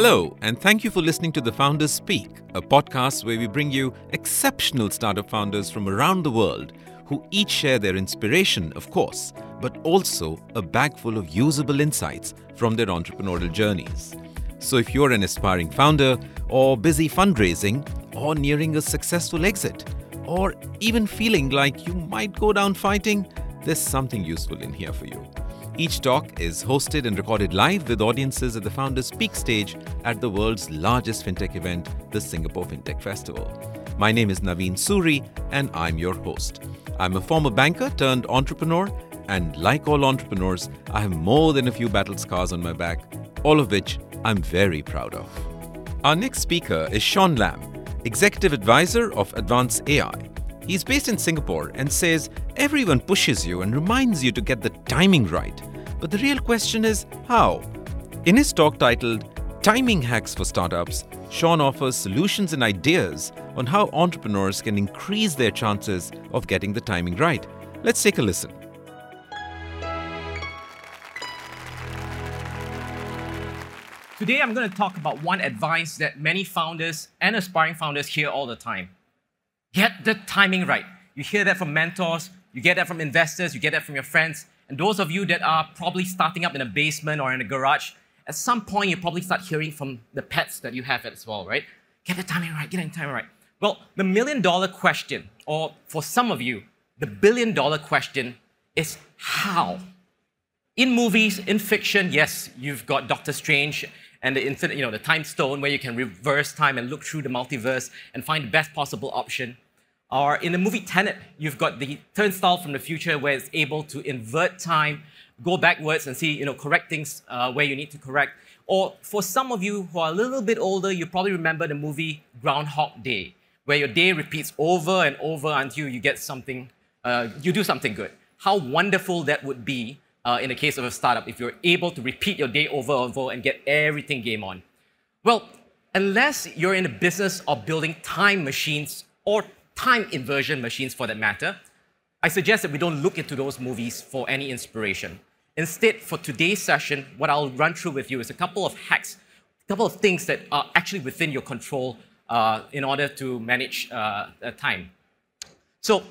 Hello, and thank you for listening to The Founders Speak, a podcast where we bring you exceptional startup founders from around the world who each share their inspiration, of course, but also a bag full of usable insights from their entrepreneurial journeys. So if you're an aspiring founder, or busy fundraising, or nearing a successful exit, or even feeling like you might go down fighting, there's something useful in here for you. Each talk is hosted and recorded live with audiences at the Founders Speak stage at the world's largest fintech event, the Singapore Fintech Festival. My name is Naveen Suri, and I'm your host. I'm a former banker turned entrepreneur, and like all entrepreneurs, I have more than a few battle scars on my back, all of which I'm very proud of. Our next speaker is Sean Lam, Executive Advisor of Advance AI. He's based in Singapore and says everyone pushes you and reminds you to get the timing right. But the real question is how? In his talk titled Timing Hacks for Startups, Sean offers solutions and ideas on how entrepreneurs can increase their chances of getting the timing right. Let's take a listen. Today, I'm going to talk about one advice that many founders and aspiring founders hear all the time get the timing right. You hear that from mentors, you get that from investors, you get that from your friends. And those of you that are probably starting up in a basement or in a garage, at some point you probably start hearing from the pets that you have as well, right? Get the timing right, get the timing right. Well, the million dollar question, or for some of you, the billion dollar question is how? In movies, in fiction, yes, you've got Doctor Strange and the infinite, you know, the time stone where you can reverse time and look through the multiverse and find the best possible option. Or in the movie Tenet, you've got the turnstile from the future where it's able to invert time, go backwards and see, you know, correct things uh, where you need to correct. Or for some of you who are a little bit older, you probably remember the movie Groundhog Day, where your day repeats over and over until you get something, uh, you do something good. How wonderful that would be uh, in the case of a startup if you're able to repeat your day over and over and get everything game on. Well, unless you're in the business of building time machines or time inversion machines for that matter, I suggest that we don't look into those movies for any inspiration. Instead, for today's session, what I'll run through with you is a couple of hacks, a couple of things that are actually within your control uh, in order to manage uh, time. So,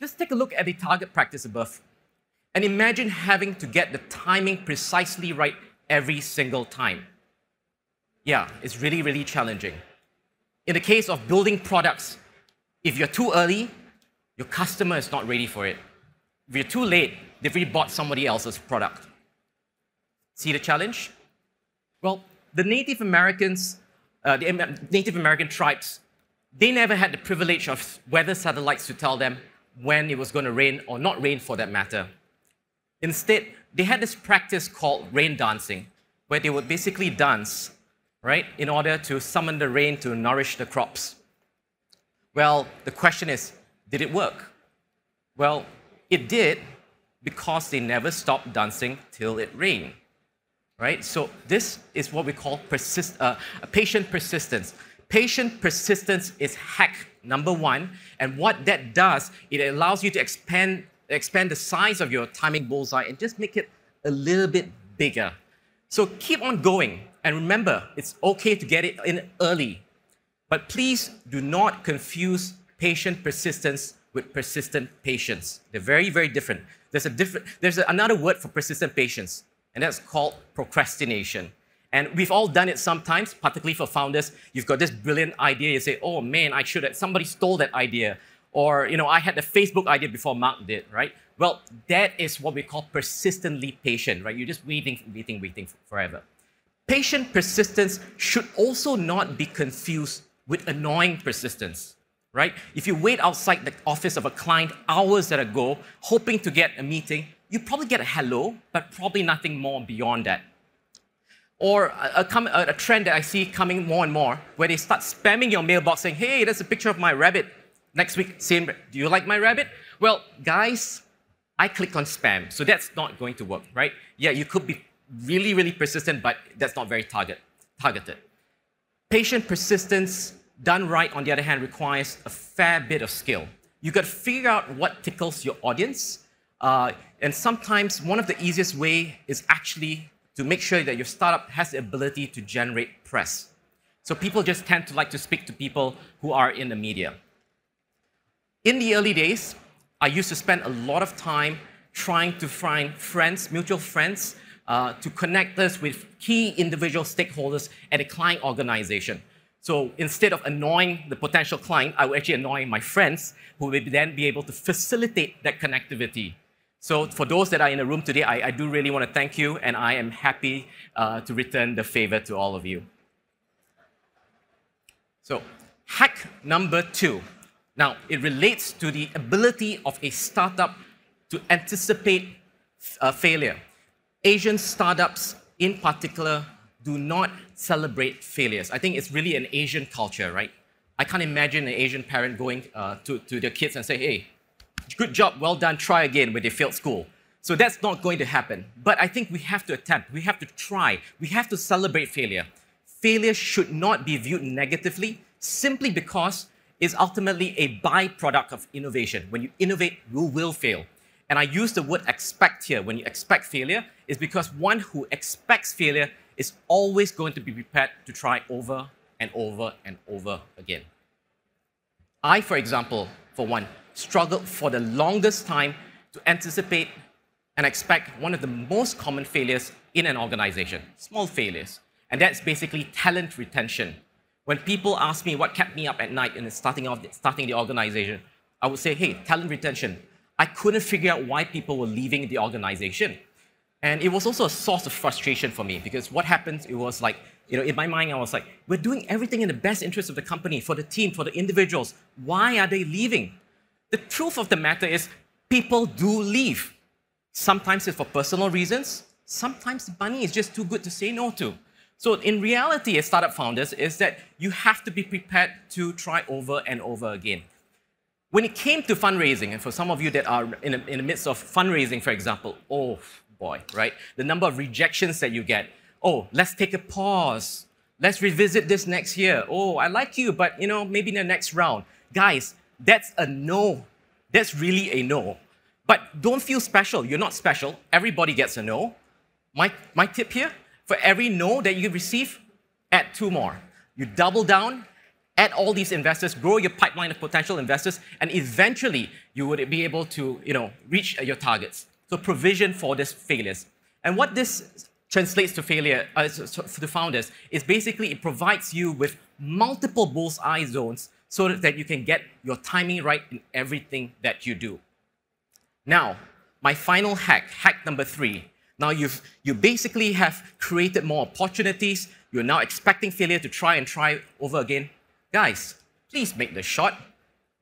let's take a look at the target practice above. And imagine having to get the timing precisely right every single time. Yeah, it's really, really challenging. In the case of building products, if you're too early, your customer is not ready for it. If you're too late, they've already bought somebody else's product. See the challenge? Well, the Native Americans, uh, the Native American tribes, they never had the privilege of weather satellites to tell them when it was going to rain or not rain for that matter. Instead, they had this practice called rain dancing, where they would basically dance, right, in order to summon the rain to nourish the crops. Well, the question is did it work? Well, it did because they never stopped dancing till it rained. Right? So, this is what we call persist, uh, patient persistence. Patient persistence is hack number one. And what that does, it allows you to expand, expand the size of your timing bullseye and just make it a little bit bigger. So, keep on going. And remember, it's okay to get it in early. But please do not confuse patient persistence with persistent patience. They're very, very different. There's, a different, there's another word for persistent patience, and that's called procrastination. And we've all done it sometimes, particularly for founders. You've got this brilliant idea, you say, oh man, I should have, somebody stole that idea. Or, you know, I had the Facebook idea before Mark did, right? Well, that is what we call persistently patient, right? You're just waiting, waiting, waiting forever. Patient persistence should also not be confused with annoying persistence, right? If you wait outside the office of a client hours at a go, hoping to get a meeting, you probably get a hello, but probably nothing more beyond that. Or a, a, a, trend that I see coming more and more, where they start spamming your mailbox saying, hey, that's a picture of my rabbit. Next week, same, do you like my rabbit? Well, guys, I click on spam, so that's not going to work, right? Yeah, you could be really, really persistent, but that's not very target, targeted. Patient persistence done right, on the other hand, requires a fair bit of skill. You got to figure out what tickles your audience. Uh, and sometimes one of the easiest way is actually to make sure that your startup has the ability to generate press. So people just tend to like to speak to people who are in the media. In the early days, I used to spend a lot of time trying to find friends, mutual friends, uh, to connect us with key individual stakeholders at a client organization. So instead of annoying the potential client, I would actually annoy my friends who would then be able to facilitate that connectivity. So for those that are in the room today, I, I do really want to thank you, and I am happy uh, to return the favor to all of you. So hack number two. Now, it relates to the ability of a startup to anticipate uh, failure. Asian startups, in particular, do not celebrate failures. I think it's really an Asian culture, right? I can't imagine an Asian parent going uh, to, to their kids and say, hey, good job, well done, try again when they failed school. So that's not going to happen. But I think we have to attempt, we have to try, we have to celebrate failure. Failure should not be viewed negatively simply because it's ultimately a byproduct of innovation. When you innovate, you will fail. And I use the word expect here. When you expect failure, is because one who expects failure is always going to be prepared to try over and over and over again. I, for example, for one, struggled for the longest time to anticipate and expect one of the most common failures in an organization, small failures. And that's basically talent retention. When people ask me what kept me up at night in starting off starting the organization, I would say, hey, talent retention. I couldn't figure out why people were leaving the organization. And it was also a source of frustration for me because what happened, it was like, you know, in my mind, I was like, we're doing everything in the best interest of the company, for the team, for the individuals. Why are they leaving? The truth of the matter is, people do leave. Sometimes it's for personal reasons, sometimes money is just too good to say no to. So, in reality, as startup founders, is that you have to be prepared to try over and over again. When it came to fundraising, and for some of you that are in, a, in the midst of fundraising, for example, oh boy, right? The number of rejections that you get. Oh, let's take a pause. Let's revisit this next year. Oh, I like you, but you know, maybe in the next round. Guys, that's a no. That's really a no. But don't feel special. You're not special. Everybody gets a no. My, my tip here for every no that you receive, add two more. You double down, add all these investors, grow your pipeline of potential investors, and eventually you would be able to you know, reach your targets. So provision for these failures. And what this translates to failure uh, for the founders is basically it provides you with multiple bullseye zones so that you can get your timing right in everything that you do. Now, my final hack, hack number three. Now you've you basically have created more opportunities. You're now expecting failure to try and try over again. Guys, please make the shot,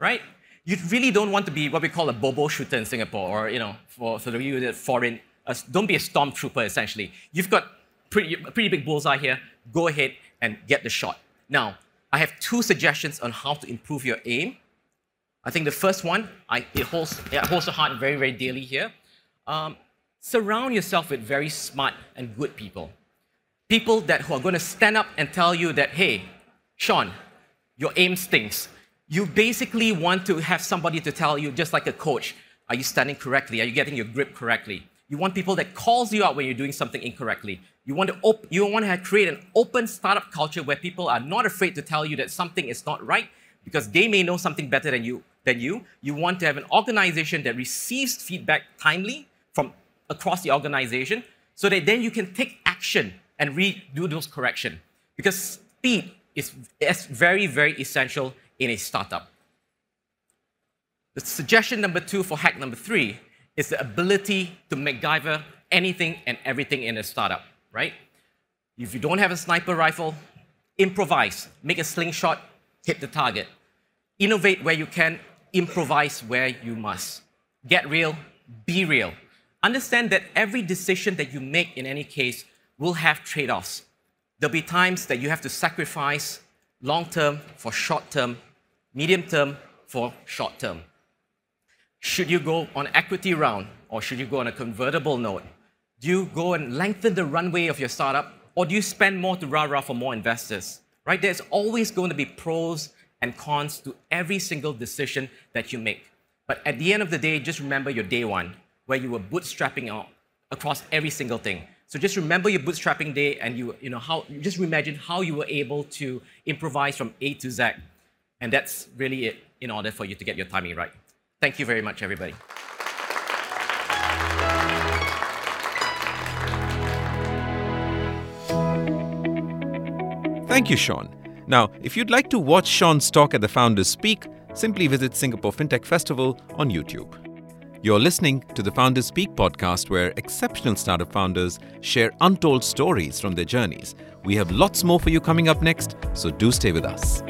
right? you really don't want to be what we call a bobo shooter in Singapore, or you know, for sort of you that foreign. Uh, don't be a stormtrooper. Essentially, you've got pretty pretty big bullseye here. Go ahead and get the shot. Now, I have two suggestions on how to improve your aim. I think the first one, I, it holds it holds the heart very very dearly here. Um, surround yourself with very smart and good people, people that who are going to stand up and tell you that, hey, Sean, your aim stinks you basically want to have somebody to tell you, just like a coach, are you standing correctly? Are you getting your grip correctly? You want people that calls you out when you're doing something incorrectly. You want to op- you want to create an open startup culture where people are not afraid to tell you that something is not right because they may know something better than you. Than you. You want to have an organization that receives feedback timely from across the organization so that then you can take action and redo those correction. Because speed is, very, very essential in a startup. The suggestion number two for hack number three is the ability to MacGyver anything and everything in a startup, right? If you don't have a sniper rifle, improvise, make a slingshot, hit the target. Innovate where you can, improvise where you must. Get real, be real. Understand that every decision that you make in any case will have trade offs. There'll be times that you have to sacrifice long term for short term, medium term for short term. Should you go on equity round or should you go on a convertible note? Do you go and lengthen the runway of your startup or do you spend more to rah rah for more investors? Right? There's always going to be pros and cons to every single decision that you make. But at the end of the day, just remember your day one, where you were bootstrapping out across every single thing. So just remember your bootstrapping day and you, you know, how, just imagine how you were able to improvise from A to Z. And that's really it in order for you to get your timing right. Thank you very much, everybody. Thank you, Sean. Now, if you'd like to watch Sean's talk at the Founders Speak, simply visit Singapore FinTech Festival on YouTube. You're listening to the Founders Speak podcast, where exceptional startup founders share untold stories from their journeys. We have lots more for you coming up next, so do stay with us.